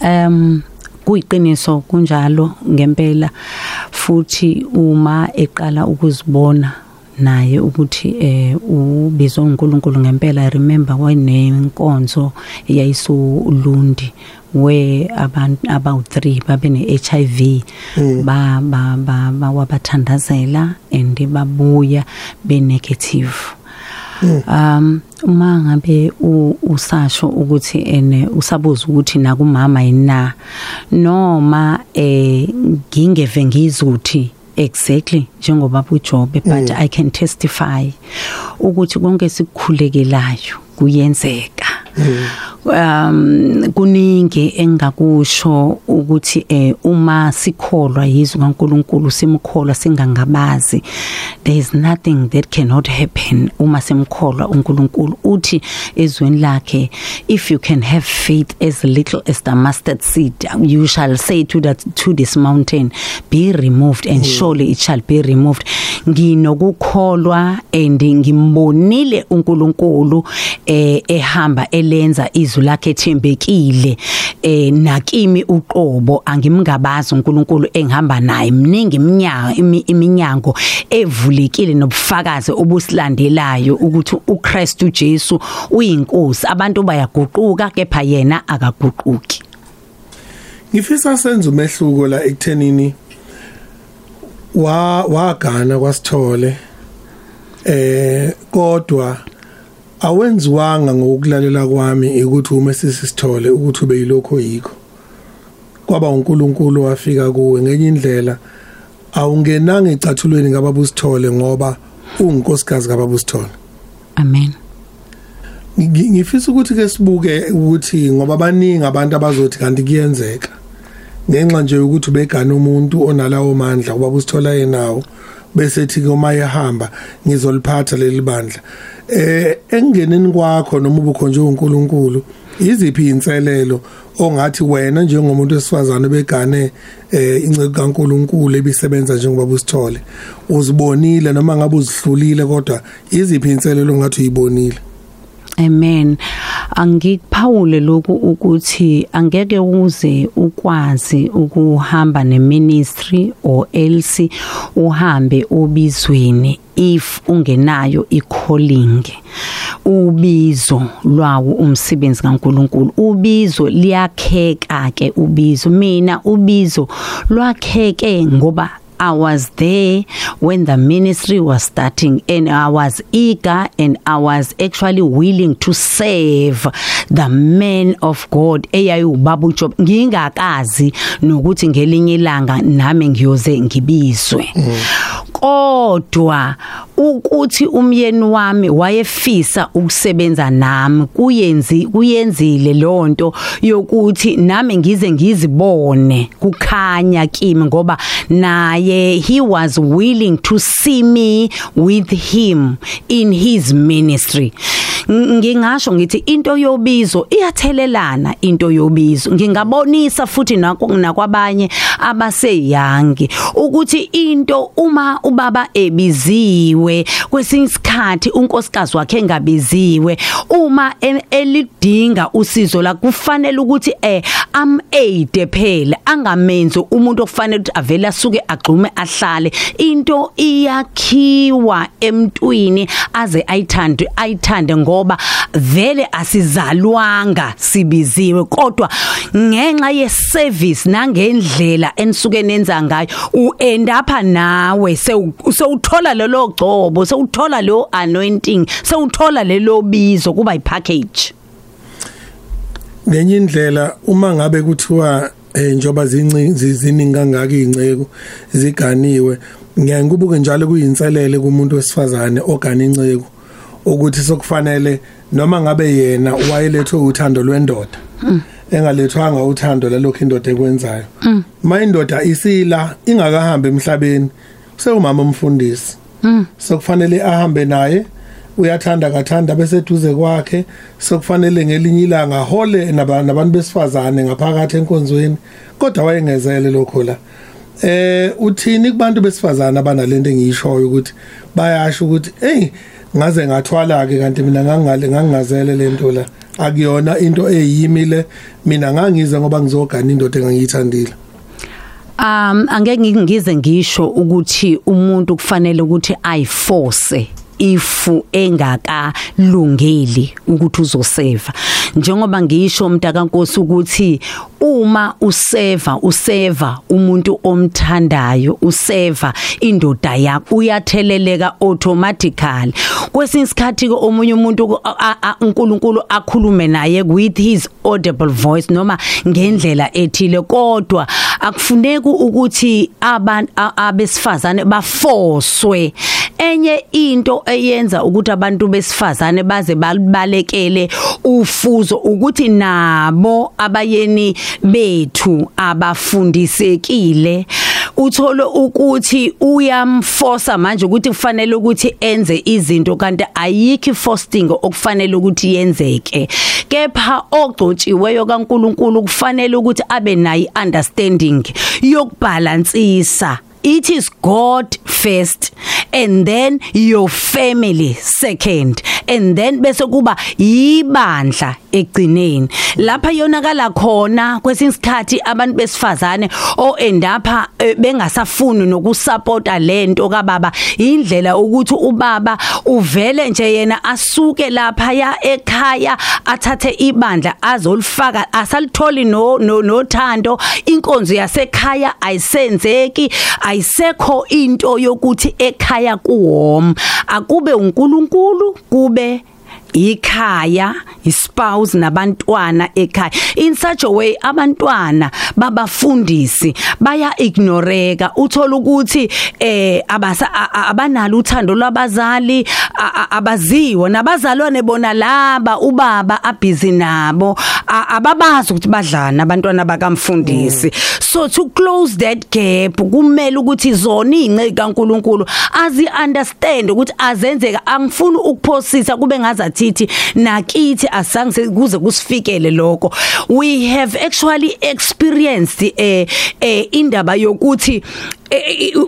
Um kuyiqiniso kunjalo ngempela futhi uma eqala ukuzibona naye ukuthi eh ubizwa uNkulunkulu ngempela I remember wayenenkonzo eyayisulundi we abantu about 3 babe ne HIV ba ba ba wabathandazela and babuya be negative. Um uma ngabe usasho ukuthi ene usabuza ukuthi nakumama yina noma eh ngingeve ngizuthi exactly. Njengoba uJobe but I can testify ukuthi konke sikukhulekelayo kuyenzeka. Um kuningi engakusho ukuthi eh uma sikholwa yizwi kaNkuluNkulu simkholwa singangabazi. There is nothing that cannot happen uma simkholwa uNkulunkulu. Uthi ezweni lakhe if you can have faith as little as the mustard seed you shall say to that to this mountain be removed and surely it shall be removed. Nginokukholwa and ngimbonile uNkulunkulu eh ehamba elenza izwi lakhe ethembekile eh nakimi uqobo angimngabazi uNkulunkulu engihamba naye. Mningi iminyango iminyango evulekile nobufakazi obusilandelayo ukuthi uKristu Jesu uyinkosi. Abantu bayaguquka kepha yena akaguquki. Ngifisa senze umehluko la ekuthenini wa wagana kwasithole eh kodwa awenziwanga ngokulalela kwami ukuthi uma sisithole ukuthi ube yilokho yikho. Kwaba uNkulunkulu wafika kuwe. Ngenye indlela awungenanga ecathulweni ngababusithole ngoba unginkosikazi kababusithole amen. Ngi- ngifisa ukuthi ke sibuke ukuthi ngoba baningi abantu abazothi kanti kuyenzeka. Ngenxa nje ukuthi ubegana umuntu onalawo mandla kuba busithola yenawo bese thi uma ehamba ngizoliphatha leli bandla. Eh engeneni kwakho noma ubukhonje uNkulunkulu iziphi inselelo ongathi wena njengomuntu wesifazane begane eh inceke kaNkulunkulu ebisebenza njengoba busithole uzibonile noma ngabe uzihlulile kodwa iziphi inselelo ongathi uyibonile Amen. Angikuphawule lokhu ukuthi angeke uze ukwazi ukuhamba neministry or else uhambe obizweni if ungenayo i-calling. Ubizo lwawo umsebenzi kaNkuluNkulu. Ubizo liyakheka ke ubizo. Mina ubizo lwakheke ngoba I was there when the ministry was starting and I was eager and I was actually willing to serve the man of God eyayubaba uJob ngingakazi nokuthi ngelinye ilanga nami ngiyoze ngibizwe. Kodwa ukuthi umyeni wami wayefisa ukusebenza nami kuyenzi kuyenzile lonto yokuthi nami ngize ngizibone kukhanya kimi ngoba naye he was willing to see me with him in his ministry. Ngingasho ngithi into yobizo iyathelelana into yobizo. Ngingabonisa futhi nakwabanye abaseyangi ukuthi into uma ubaba ebiziwe kwesinye isikhathi unkosikazi wakhe engabiziwe uma elidinga usizo la kufanele ukuthi eh am aid phela angamenzi umuntu okufanele ukuthi avele asuke agxume ahlale. Into iyakhiwa emntwini aze ayithande ayithande ngoba vele asizalwanga sibiziwe. Kodwa ngenxa ye service nangendlela enisuke nenza ngayo u end up nawe sewuthola lelo gcobo sewuthola lo anointing sewuthola lelo bizo kuba ipackage ngenye indlela uma ngabe kuthiwa eh njoba ziningi kangaka inceko ziganiwe ngiyaye ngibuke njalo kuyinselele kumuntu wesifazane ogana inceko ukuthi sokufanele noma ngabe yena wayelethwe uthando lwendoda engalethwanga uthando lalokho indoda ekwenzayo. Ma indoda isila ingakahambi emhlabeni sewumama umfundisi sokufanele ahambe naye uyathanda kathanda bese duze kwakhe sokufanele ngelinye ilanga hole nabantu besifazane ngaphakathi enkonzweni kodwa wayengezele lokho la. Eh uthini kubantu besifazane abanalento engiyishoyo ukuthi bayasho ukuthi hey ngaze ngathwala ke kanti mina ngangale ngangazele lento la. Akuyona into eyimile. Mina ngangize ngoba ngizogana indoda engangiyithandile. Um angeke ngize ngisho ukuthi umuntu kufanele ukuthi ayiforce ifu engakalungeli ukuthi uzoseva. Njengoba ngisho umntakaNkosi ukuthi uma useva useva umuntu omthandayo useva indoda yakho uyatheleleka automatically. Kwesinye isikhathi omunye umuntu uNkulunkulu akhulume naye with his audible voice noma ngendlela ethile kodwa akufuneki ukuthi abantu abesifazane bafoswe enye into eyenza ukuthi abantu besifazane baze balibalekele ufuzo ukuthi nabo abayeni bethu abafundisekile. Uthole ukuthi uyamforce manje ukuthi kufanele ukuthi enze izinto kanti ayikho fasting okufanele ukuthi yenzeke. Kepha ogcotshiweyo kaNkuluNkulu kufanele ukuthi abe nayi understanding yokubalansisa it is God first. And then your family second. And then bese kuba yibandla egcineni lapha yonakala khona kwesinye isikhathi abantu besifazane o endapha bengasafuni nokusupporta lento kababa. Indlela ukuthi ubaba uvele nje yena asuke lapha ya ekhaya athathe ibandla azolifaka asalitholi no nothando. Inkonzo yasekhaya ayisenzeki ayisekho into yokuthi ekhaya kuwom akube uNkulunkulu kube ikhaya ispouse nabantwana ekhaya. In such a way abantwana babafundisi baya ignoreka uthola ukuthi eh abasa abanalo uthando lwabazali abaziwa. Nabazalwane bona laba ubaba abhizi nabo ababazi ukuthi badlana abantwana bakamfundisi. So to close that gap kumele ukuthi zona inceke kaNkuluNkulu azi understand ukuthi azenzeka angifuni ukuphosisa kube ngazathi sithi nakithi asange kuze kusifikele lokho. We have actually experienced eh eh indaba yokuthi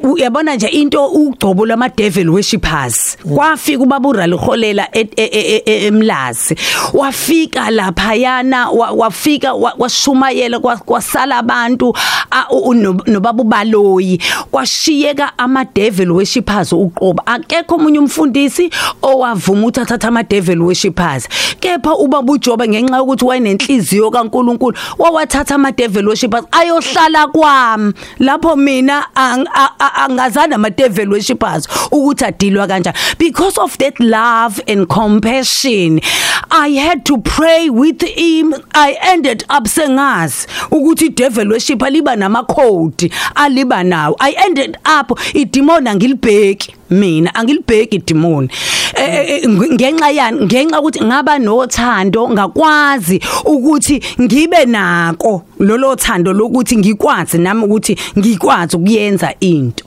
uyabona nje into ugcobo lama devil worshippers kwafika ubaba uraliholela emlazi. Wafika lapha yana wafika washumayela kwasala abantu nobaba ubaloyi. Kwashiyeka ama devil worshippers uqoba akekho umunye umfundisi owavuma ukuthi athatha ama devil worshippers kepha ubaba uJobe ngenxa yokuthi wayenenhliziyo kaNkuluNkulu wawathatha ama devil worshippers ayohlala kwami. Lapho mina angazana ama devil worshippers ukuthi adilwa kanjani. Because of that love and compassion i had to pray with him. I ended up sengazi ukuthi devil worshipper liba nama code aliba nawo. I ended up idemon angilibheki mina angilibheki idemon ngenxa yani ngenxa ukuthi ngaba nothando ngakwazi ukuthi ngibe nako lolo thando lokuthi ngikwazi nami ukuthi ngikwazi ukuyenza into.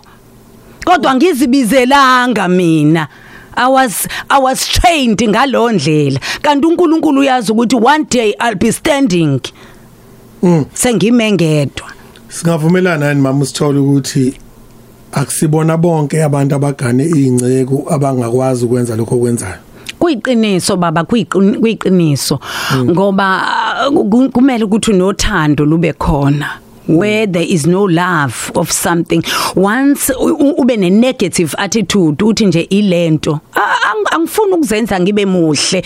Kodwa ngizibizelanga mina. I was I was trained ngalondlela kanti uNkulunkulu uyazi ukuthi one day I'll be standing. Mm. sengimengedwa singavumelana yini mama usithola ukuthi akusibona bonke abantu abagane izingceku abangakwazi ukwenza lokho okwenzayo. Kuyiqiniso baba kuyiqiniso. Ngoba kumele ukuthi nothando lube khona where there is no love of something. Once ube ne negative attitude uthi nje ilento angifuni ukuzenza ngibe muhle.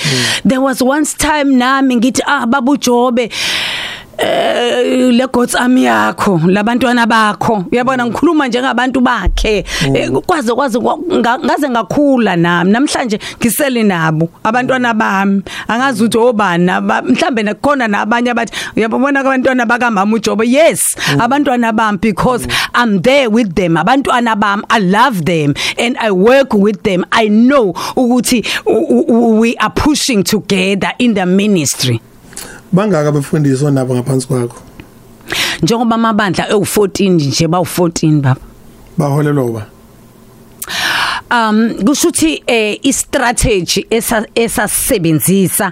There was once time nami ngithi ah babu Jobe eh le God's army yakho labantwana bakho. Uyabona ngikhuluma njengabantu bakhe. Kwaze kwaze ngaze ngakhula nami. Namhlanje ngisele nabo abantwana bami. Angazi ukuthi obani mhlambe nakhona nabanye abathi uyabona abantwana baka mama uJobe? Yes abantwana bami because i'm there with them. Abantwana bami i love them and i work with them. I know ukuthi we are pushing together in the ministry. Bangaka abafundisi onabo ngaphansi kwakho njengoba amabandla ewu14 nje bawu14 baba baholelwa ba um kusho ukuthi eh i-strategy esasebenzisa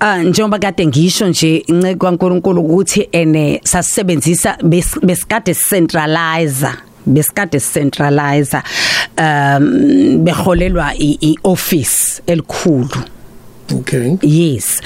uh njengoba kade ngisho nje inceke kwaNkuluNkulu ukuthi ene sasebenzisa besikade centralizer besikade centralizer um beholelwa ioffice elikhulu Okay. Yes.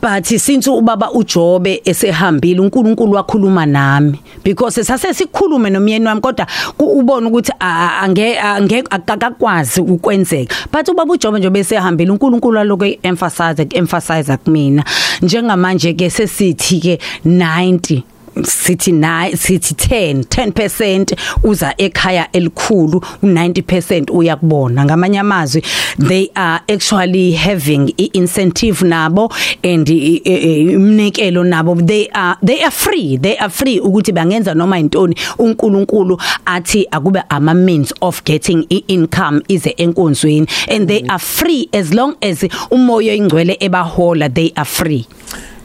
But since ubaba uJobe esehambile uNkulunkulu wakhuluma nami. Because sase sikhulume nomyeni wami kodwa ku- ubona ukuthi a- a- ange ange akakwazi ukwenzeka. But ubaba uJobe nje besehambile uNkulunkulu aloku emphasize emphasize kumina. Njengamanje ke sesithi ke 90 sithi na sithi 10 10% uza ekhaya elikhulu u90% uyakubona ngamanye amazwi they are actually having incentive nabo and imnikelo nabo. They are they are free they are free ukuthi bangenza noma intoni uNkulunkulu athi akube ama means of getting income ize enkonzweni and they are free as long as umoya ingcwele ebahola they are free.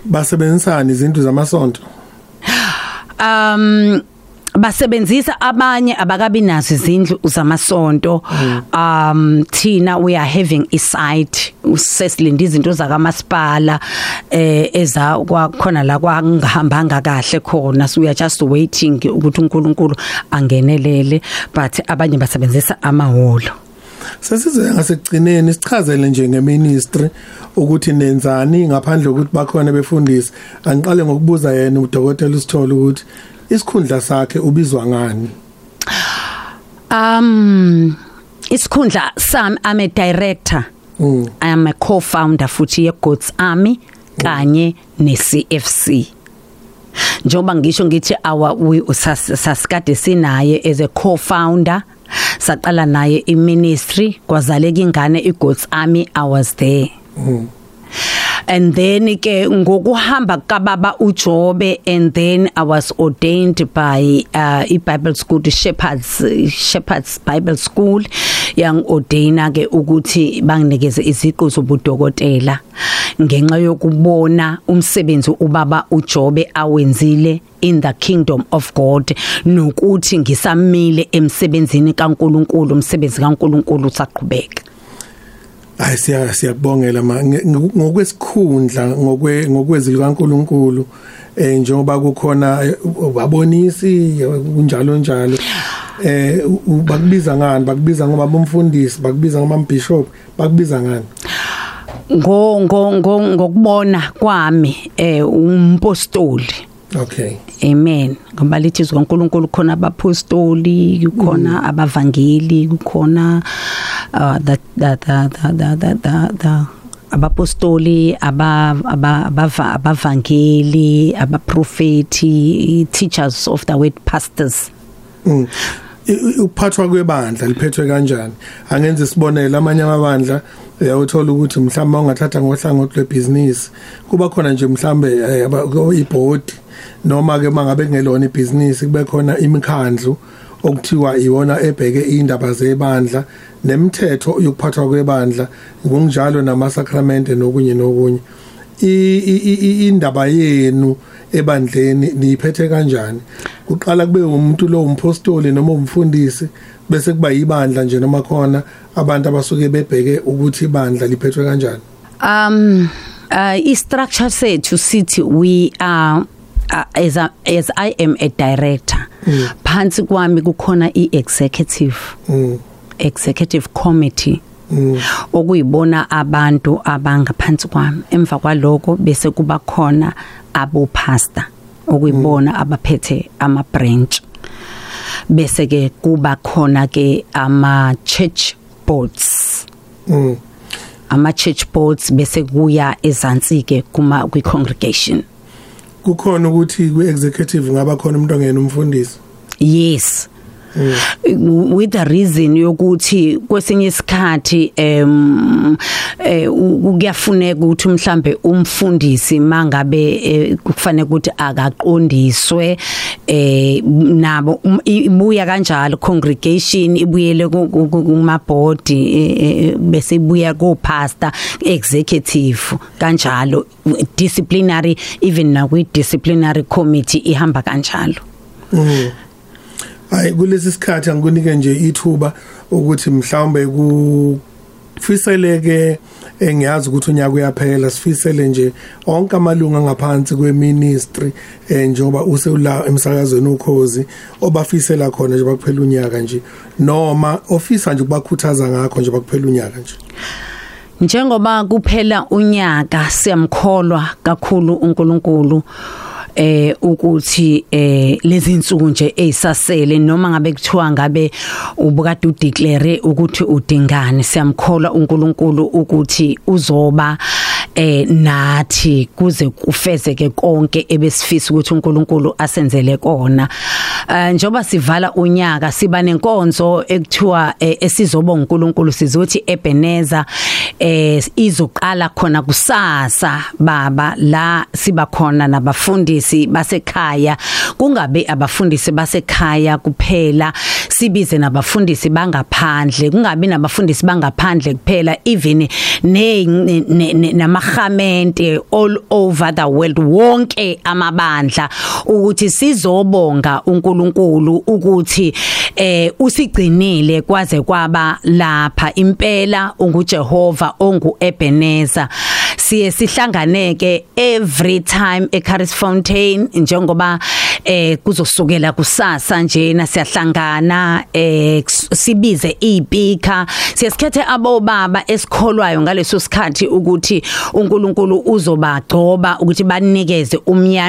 Basebenzisana izinto zamasonto. Um basebenzisa abanye abakabi nazo izindlu zamasonto. Um thina we are having a site usesilinde izinto zakamasipala eh eza kwakhona la kwangihambanga kahle khona. So we are just waiting ukuthi uNkulunkulu angenelele but abanye basebenzisa amahholo. Sesize ngasekugcineni sichazele nje ngeministry ukuthi nenzani ngaphandle kokuthi bakhona befundisi angiqale ngokubuza yena udokotela usithola ukuthi isikhundla sakhe ubizwa ngani? Um isikhundla sami I'm a director. Mm. I am a co-founder futhi ye God's Army kanye ne CFC njengoba ngisho ngithi awa we- sas- sasikade sinaye as a co-founder. Saqala naye i ministry kwazaleka ingane i God's Army I was there and then ke ngokuhamba kababa uJobe and then I was ordained by uh, i Bible School the Shepherds Shepherds Bible School. Yang ordaina ke ukuthi banginikeze iziqu zobudokotela. Ngenxa yokubona umsebenzi ubaba uJobe awenzile in the kingdom of God nokuthi ngisamile emsebenzini kaNkuluNkulu umsebenzi kaNkuluNkulu usaqhubeka. Hayi siya siyabongela ma. Nge- ngokwesikhundla ngokwe ngokwezwi kaNkuluNkulu eh njengoba kukhona eh, abonisi kunjalo njalo. Eh u- u- bakubiza ngani? Bakubiza ngoba bomfundisi bakubiza ngoma bishop bakubiza ngani? Ngo ngo ngo ngokubona kwami eh umpostoli. Okay. Amen. Ngoba lithi izwi kaNkuluNkulu khona abapostoli kukhona abavangeli kukhona uh, the the the the the, the, the, the abapostoli aba aba- abava- abavangeli abaprofeti teachers of the word pastors. Mm. I- i- ukuphathwa kwebandla liphethwe kanjani? Angenze isibonelo amanye amabandla uyawuthola ukuthi mhlawumbe ungathatha ngohlangothi lwebusiness kuba khona nje mhlawumbe eh, aba- iboard noma ke mangabe kungelona ibusiness kube khona imikhandlu okuthiwa iwona ebheke indaba zebandla nemithetho yokuphathwa kwebandla ngokunjalo namasacramente nokunye nokunye. Indaba yenu ebandleni niyiphethe kanjani? Kuqala kube umuntu lo umpostoli noma umfundisi bese kuba yibandla nje noma khona abantu abasuke bebheke ukuthi ibandla liphethwe kanjani. Um uh, i structure sethu sithi we are uh, as a, as I am a director. Phansi kwami kukhona i executive Mm. Executive committee Mm. okuyibona abantu abangaphansi kwami. Emva kwaloko bese kuba khona abo pastor okuyibona abaphethe ama branch bese ke kuba khona ke ama church boards. Mm. ama church boards bese kuya ezansi ke kuma kwi congregation kukhona ukuthi kwi executive ngaba khona umuntu ongena umfundisi? Yes. With the reason yokuthi kwesinye isikhathi em eh, kuyafuneka ukuthi mhlambe umfundisi mangabe eh, kufanele ukuthi akaqondiswe eh nabo ibuya kanjalo congregation ibuyele ku- ku- ku- kuma board eh, bese ibuya ko pastor executive kanjalo disciplinary even na kwi disciplinary committee ihamba kanjalo Mm. Hayi kulesi sikhathi angikunike nje ithuba ukuthi mhlawumbe ku fiseleke engiyazi ukuthi unyaka uyaphela sifisele nje onke amalunga ngaphansi kweministry eh njengoba usela emsakazweni ukhozi obafisela khona nje bakuphela unyaka nje. Noma ofisa nje ukubakhuthaza ngakho nje bakuphela unyaka nje. Njengoba kuphela unyaka siyamkholwa kakhulu uNkulunkulu. Eh ukuthi eh lezi insuku nje ezisasele noma ngabe kuthiwa ngabe ubukade udeclare ukuthi udingane siyamkholwa uNkulunkulu ukuthi uzoba eh nathi kuze kufezeke konke ebesifisa ukuthi uNkulunkulu asenzele kona. Eh njoba sivala unyaka siba nenkonzo ekuthiwa eh, esizobonga uNkulunkulu sizothi Ebenezer eh izoqala khona kusasa baba la siba khona nabafundisi basekhaya. Kungabe abafundisi basekhaya kuphela sibize nabafundisi bangaphandle kungabi nabafundisi bangaphandle kuphela even ne namahamente all over the world wonke amabandla ukuthi sizobonga uNkulunkulu ukuthi eh usigcinile kwaze kwaba lapha. Impela unguJehova ongu Ebenezer siye sihlanganeke every time eCaris Fontaine njengoba eh kuzosukela kusasa njena siyahlangana eh sibize izipika siyasikhethe abo baba esikholwayo ngaleso sikhathi ukuthi uNkulunkulu uzobagcoba ukuthi banikeze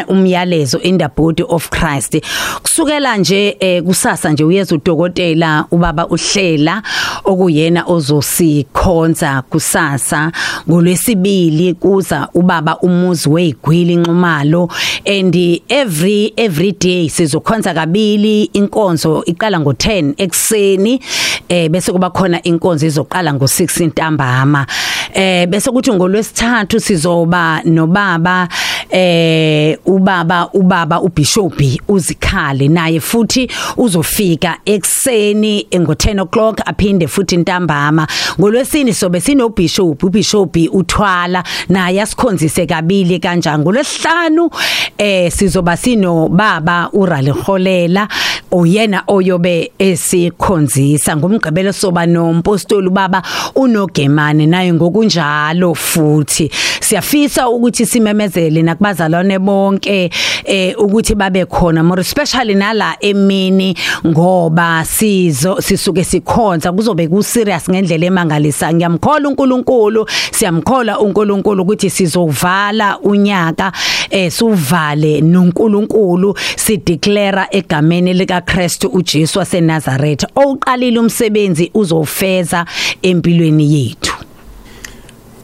umyalezo in the body of Christ. Kusukela nje eh kusasa nje uyeza udokotela ubaba uhlela okuyena ozosikhonza kusasa. Ngolwesibili kuza ubaba umuzi weigwili inxumalo and every every day sizokhonza kabili inkonzo iqala ngo10 ekseni eh bese kuba khona inkonzo izoqala ngo6 intambama. Eh bese kuthi ngolwesithathu sizoba nobaba eh ubaba ubaba ubishopi uzikhale naye futhi uzofika ekseni ngo10 o'clock aphinde futhi intambama ngolwesini sobe sino bishop ubishop uthwala naye asikhonzise kabili kanjani. Ngolwesihlanu eh sizoba sino baba uraliholela oyena oyobe esikhonzisa. Ngomgqibelo soba nompostoli baba unogemane naye ngokunjalo futhi. Siyafisa ukuthi simemezele nakubazalwane bonke eh ukuthi babe khona more especially nala emini ngoba sizo sisuke sikhonza kuzobe ku serious ngendlela emangalisa. Ngiyamkhola uNkulunkulu siyamkhola uNkulunkulu ukuthi sizovala unyaka eh suvale noNkulunkulu sideclare egameni lika Christ uJesu waseNazaretha. Oqalile umsebenzi uzofeza empilweni yethu.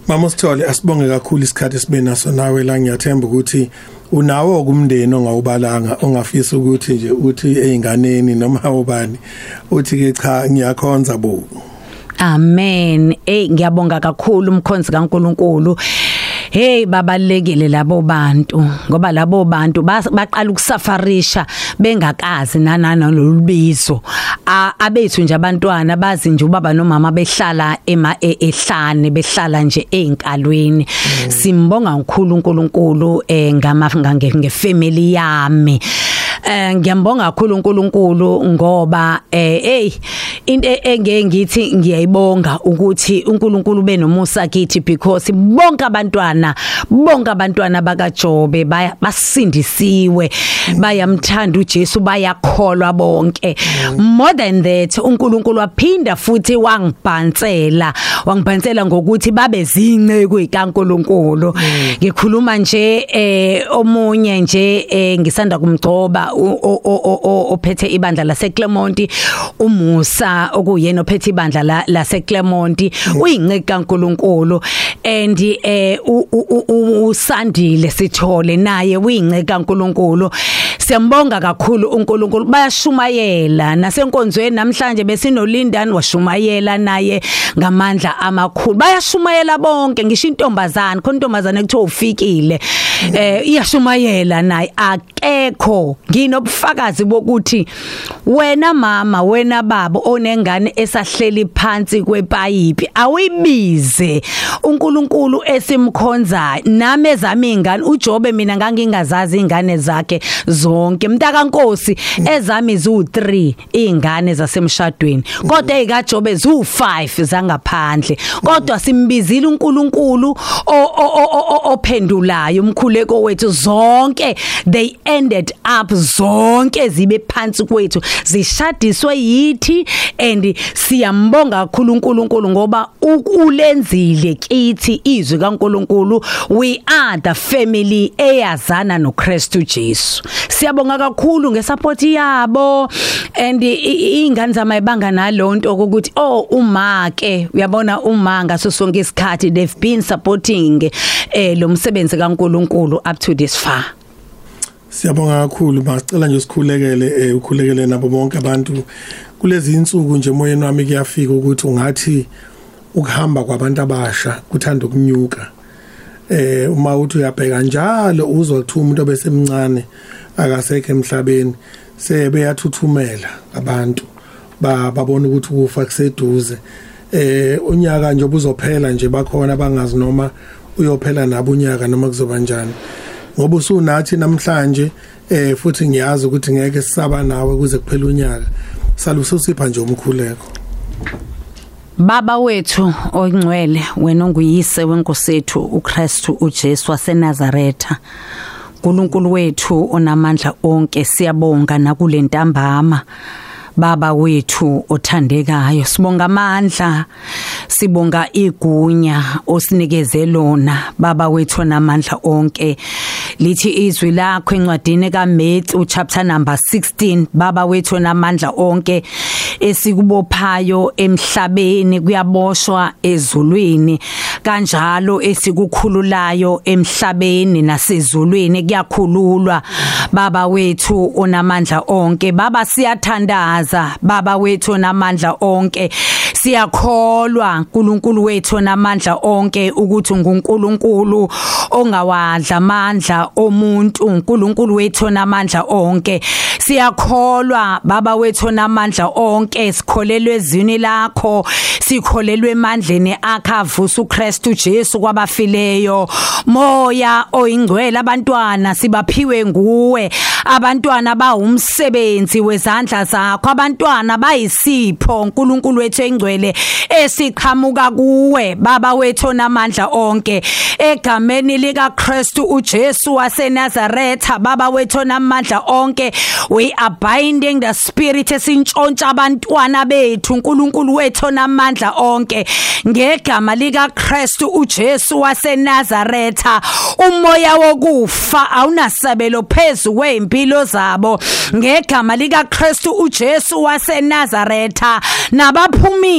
Mama Sithole asibonge kakhulu isikhathi sibe naso nawe la ngiyathemba ukuthi unawo kumndeni ongawubalanga ongafisa ukuthi nje uthi einganeni noma ubani uthi ke cha ngiyakhonza bo Amen. Hey ngiyabonga kakhulu umkhonzi kaNkuluNkulu. Hey babalekile labo bantu ngoba labo bantu baqala ukusafarisha bengakazi nanana lolubizo abethu nje abantwana bazi nje ubaba nomama behlala ema ehlane behlala nje einkalweni simbonga kakhulu uNkulunkulu eh ngama ngefamily yami. eh ngiyambonga kakhulu uNkulunkulu ngoba eh hey into engeke ngithi ngiyayibonga ukuthi uNkulunkulu benomusa kithi because bonke abantwana bonke abantwana bakaJobe basindisiwe bayamthanda uJesu bayakholwa bonke. More than that uNkulunkulu waphinda futhi wangibhansela wangibhansela ngokuthi babe zinceku zikaNkulunkulu ngikhuluma nje eh omunye nje eh ngisanda kumgcoba ophethe ibandla lase Clermont umusa okuyena ophethe ibandla lase Clermont uyinceke kaNkuluNkulu and eh usandile sithole naye uyinceke kaNkuluNkulu. Siyambonga kakhulu uNkulunkulu bayashumayela nasenkonzweni namhlanje besinolindani washumayela naye ngamandla amakhulu. Bayashumayela bonke ngisho intombazana khona intombazana ekuthiwa ufikile. Eh iyashumayela naye. Akekho nginobufakazi bokuthi wena mama wena baba onengane esahleli phansi kwepayipi awibize uNkulunkulu esimkhonzayo nami ezami ingane uJobe mina ngangingazazi ingane zakhe zonke. Mntaka Nkosi ezami zu3 izingane zasemshadweni. Kodwa ezikaJobe zu5 zangaphandle. Kodwa simbizile uNkulunkulu ophendulayo umkhuleko wethu. Zonke they ended up zonke zibe phansi kwethu zishadiswe yithi and siyambonga kakhulu uNkulunkulu ngoba ukulenzile kithi izwi kaNkulunkulu we are the family eyazana noKristu Jesu. Siyabonga kakhulu ngesupport yabo and ingane zama ibanga nalonto ukuthi oh uma ke uyabona uma ngaso sonke isikhathi they've been supporting eh lo msebenzi kaNkulunkulu up to this far. Siyabonga kakhulu masicela nje sikhulekele eh ukhulekele nabo bonke abantu. Kulezi insuku nje moyeni wami kuyafika ukuthi ungathi ukuhamba kwabantu abasha kuthanda ukunyuka. Eh uma uthi uyabheka njalo uzwa kuthiwa umuntu obesemncane akasekho emhlabeni sebeyathuthumela abantu. Babona ukuthi ukufa kuseduze. Eh unyaka nje obuzophela nje bakhona bangazi noma uyophela nabo unyaka noma kuzoba njani. Ngoba usunathi namhlanje eh futhi ngiyazi ukuthi ngeke sisaba nawe kuze kuphele unyaka. Salusosipha nje umkhuleko. Baba wethu oyingcwele wena onguyise wenkosethu uKristu uJesu waseNazaretha. uNkulunkulu wethu onamandla onke siyabonga nakulentambama baba wethu othandekayo sibonga amandla sibonga igunya osinikeze lona baba wethu namandla onke. Lithi izwi lakho encwadini kaMatthew chapter number 16 baba wethu namandla onke esikubophayo emhlabeni kuyaboshwa ezulwini kanjalo esikukhululayo emhlabeni nasezulwini kuyakhululwa. Baba wethu onamandla onke baba siyathandaza baba wethu onamandla onke. Siyakholwa uNkulunkulu wethu namandla onke ukuthi nguNkulunkulu ongawadla amandla omuntu. uNkulunkulu wethu namandla onke. Siyakholwa baba wethu namandla onke. Sikholelwe ezini lakho. Sikholelwe emandleni akhavusa uKristu Jesu kwabafileyo. Moya oyingcwele abantwana sibaphiwe nguwe. Abantwana bawumsebenzi wezandla zakho. Abantwana bayisipho uNkulunkulu wethu engcwele. Esiqhamuka kuwe baba wethu onamandla onke. Egameni lika Kristu uJesu waseNazaretha baba wethu onamandla onke. We are binding the spirit esintshontsha abantwana bethu uNkulunkulu wethu onamandla onke. Ngegama lika Kristu uJesu waseNazaretha umoya wokufa awunasabelo phezulu kweimpilo zabo. Ngegama lika Kristu uJesu waseNazaretha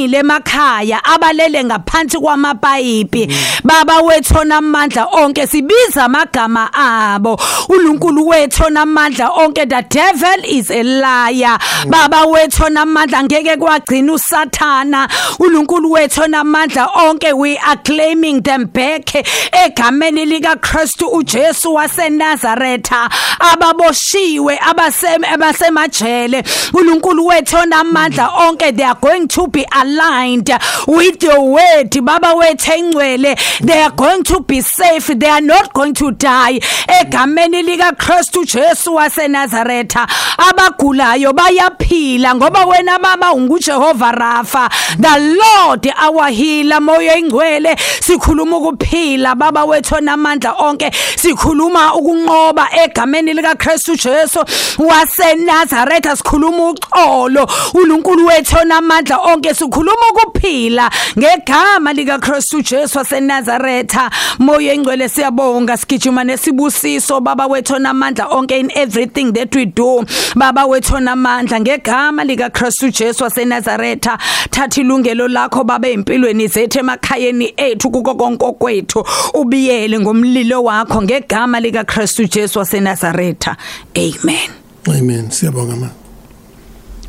nabaphumile emakhaya abalele ngaphansi kwamapayipi. Baba wethu onamandla onke sibiza amagama abo. uNkulunkulu wethu onamandla onke the devil is a liar. Baba wethu onamandla ngeke kwagcina usathana. uNkulunkulu wethu onamandla onke we are claiming them back. Egameni lika Kristu uJesu waseNazaretha ababoshiwe abasem abasemajele. uNkulunkulu wethu onamandla onke they are going to be aligned with your word. Baba wethu engcwele they are going to be safe. They are not going to die. Egameni lika Kristu Jesu waseNazaretha abagulayo bayaphila ngoba wena baba unguJehova Rafa the Lord our healer moya engcwele. Sikhuluma ukuphila baba wethu namandla onke. Sikhuluma ukunqoba egameni lika Kristu Jesu waseNazaretha. Sikhuluma uxolo uNkulunkulu wethu namandla onke. Sikhuluma ukuphila ngegama lika Kristu Jesu waseNazaretha. Moya engcwele siyabonga. Sigijima nesibusiso baba wethu namandla onke in everything that we do. Baba wethu namandla ngegama lika Kristu Jesu waseNazaretha. Thatha ilungelo lakho baba empilweni zethu emakhayeni ethu kuko konke kwethu ubiyele ngomlilo wakho ngegama lika Kristu Jesu waseNazaretha. Amen. Amen. Siyabonga ma.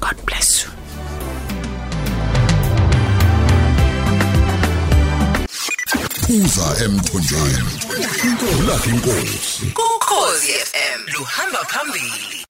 God bless you. Uza emthonjeni. Ulakhi inkosi. Ukhozi FM luhamba phambili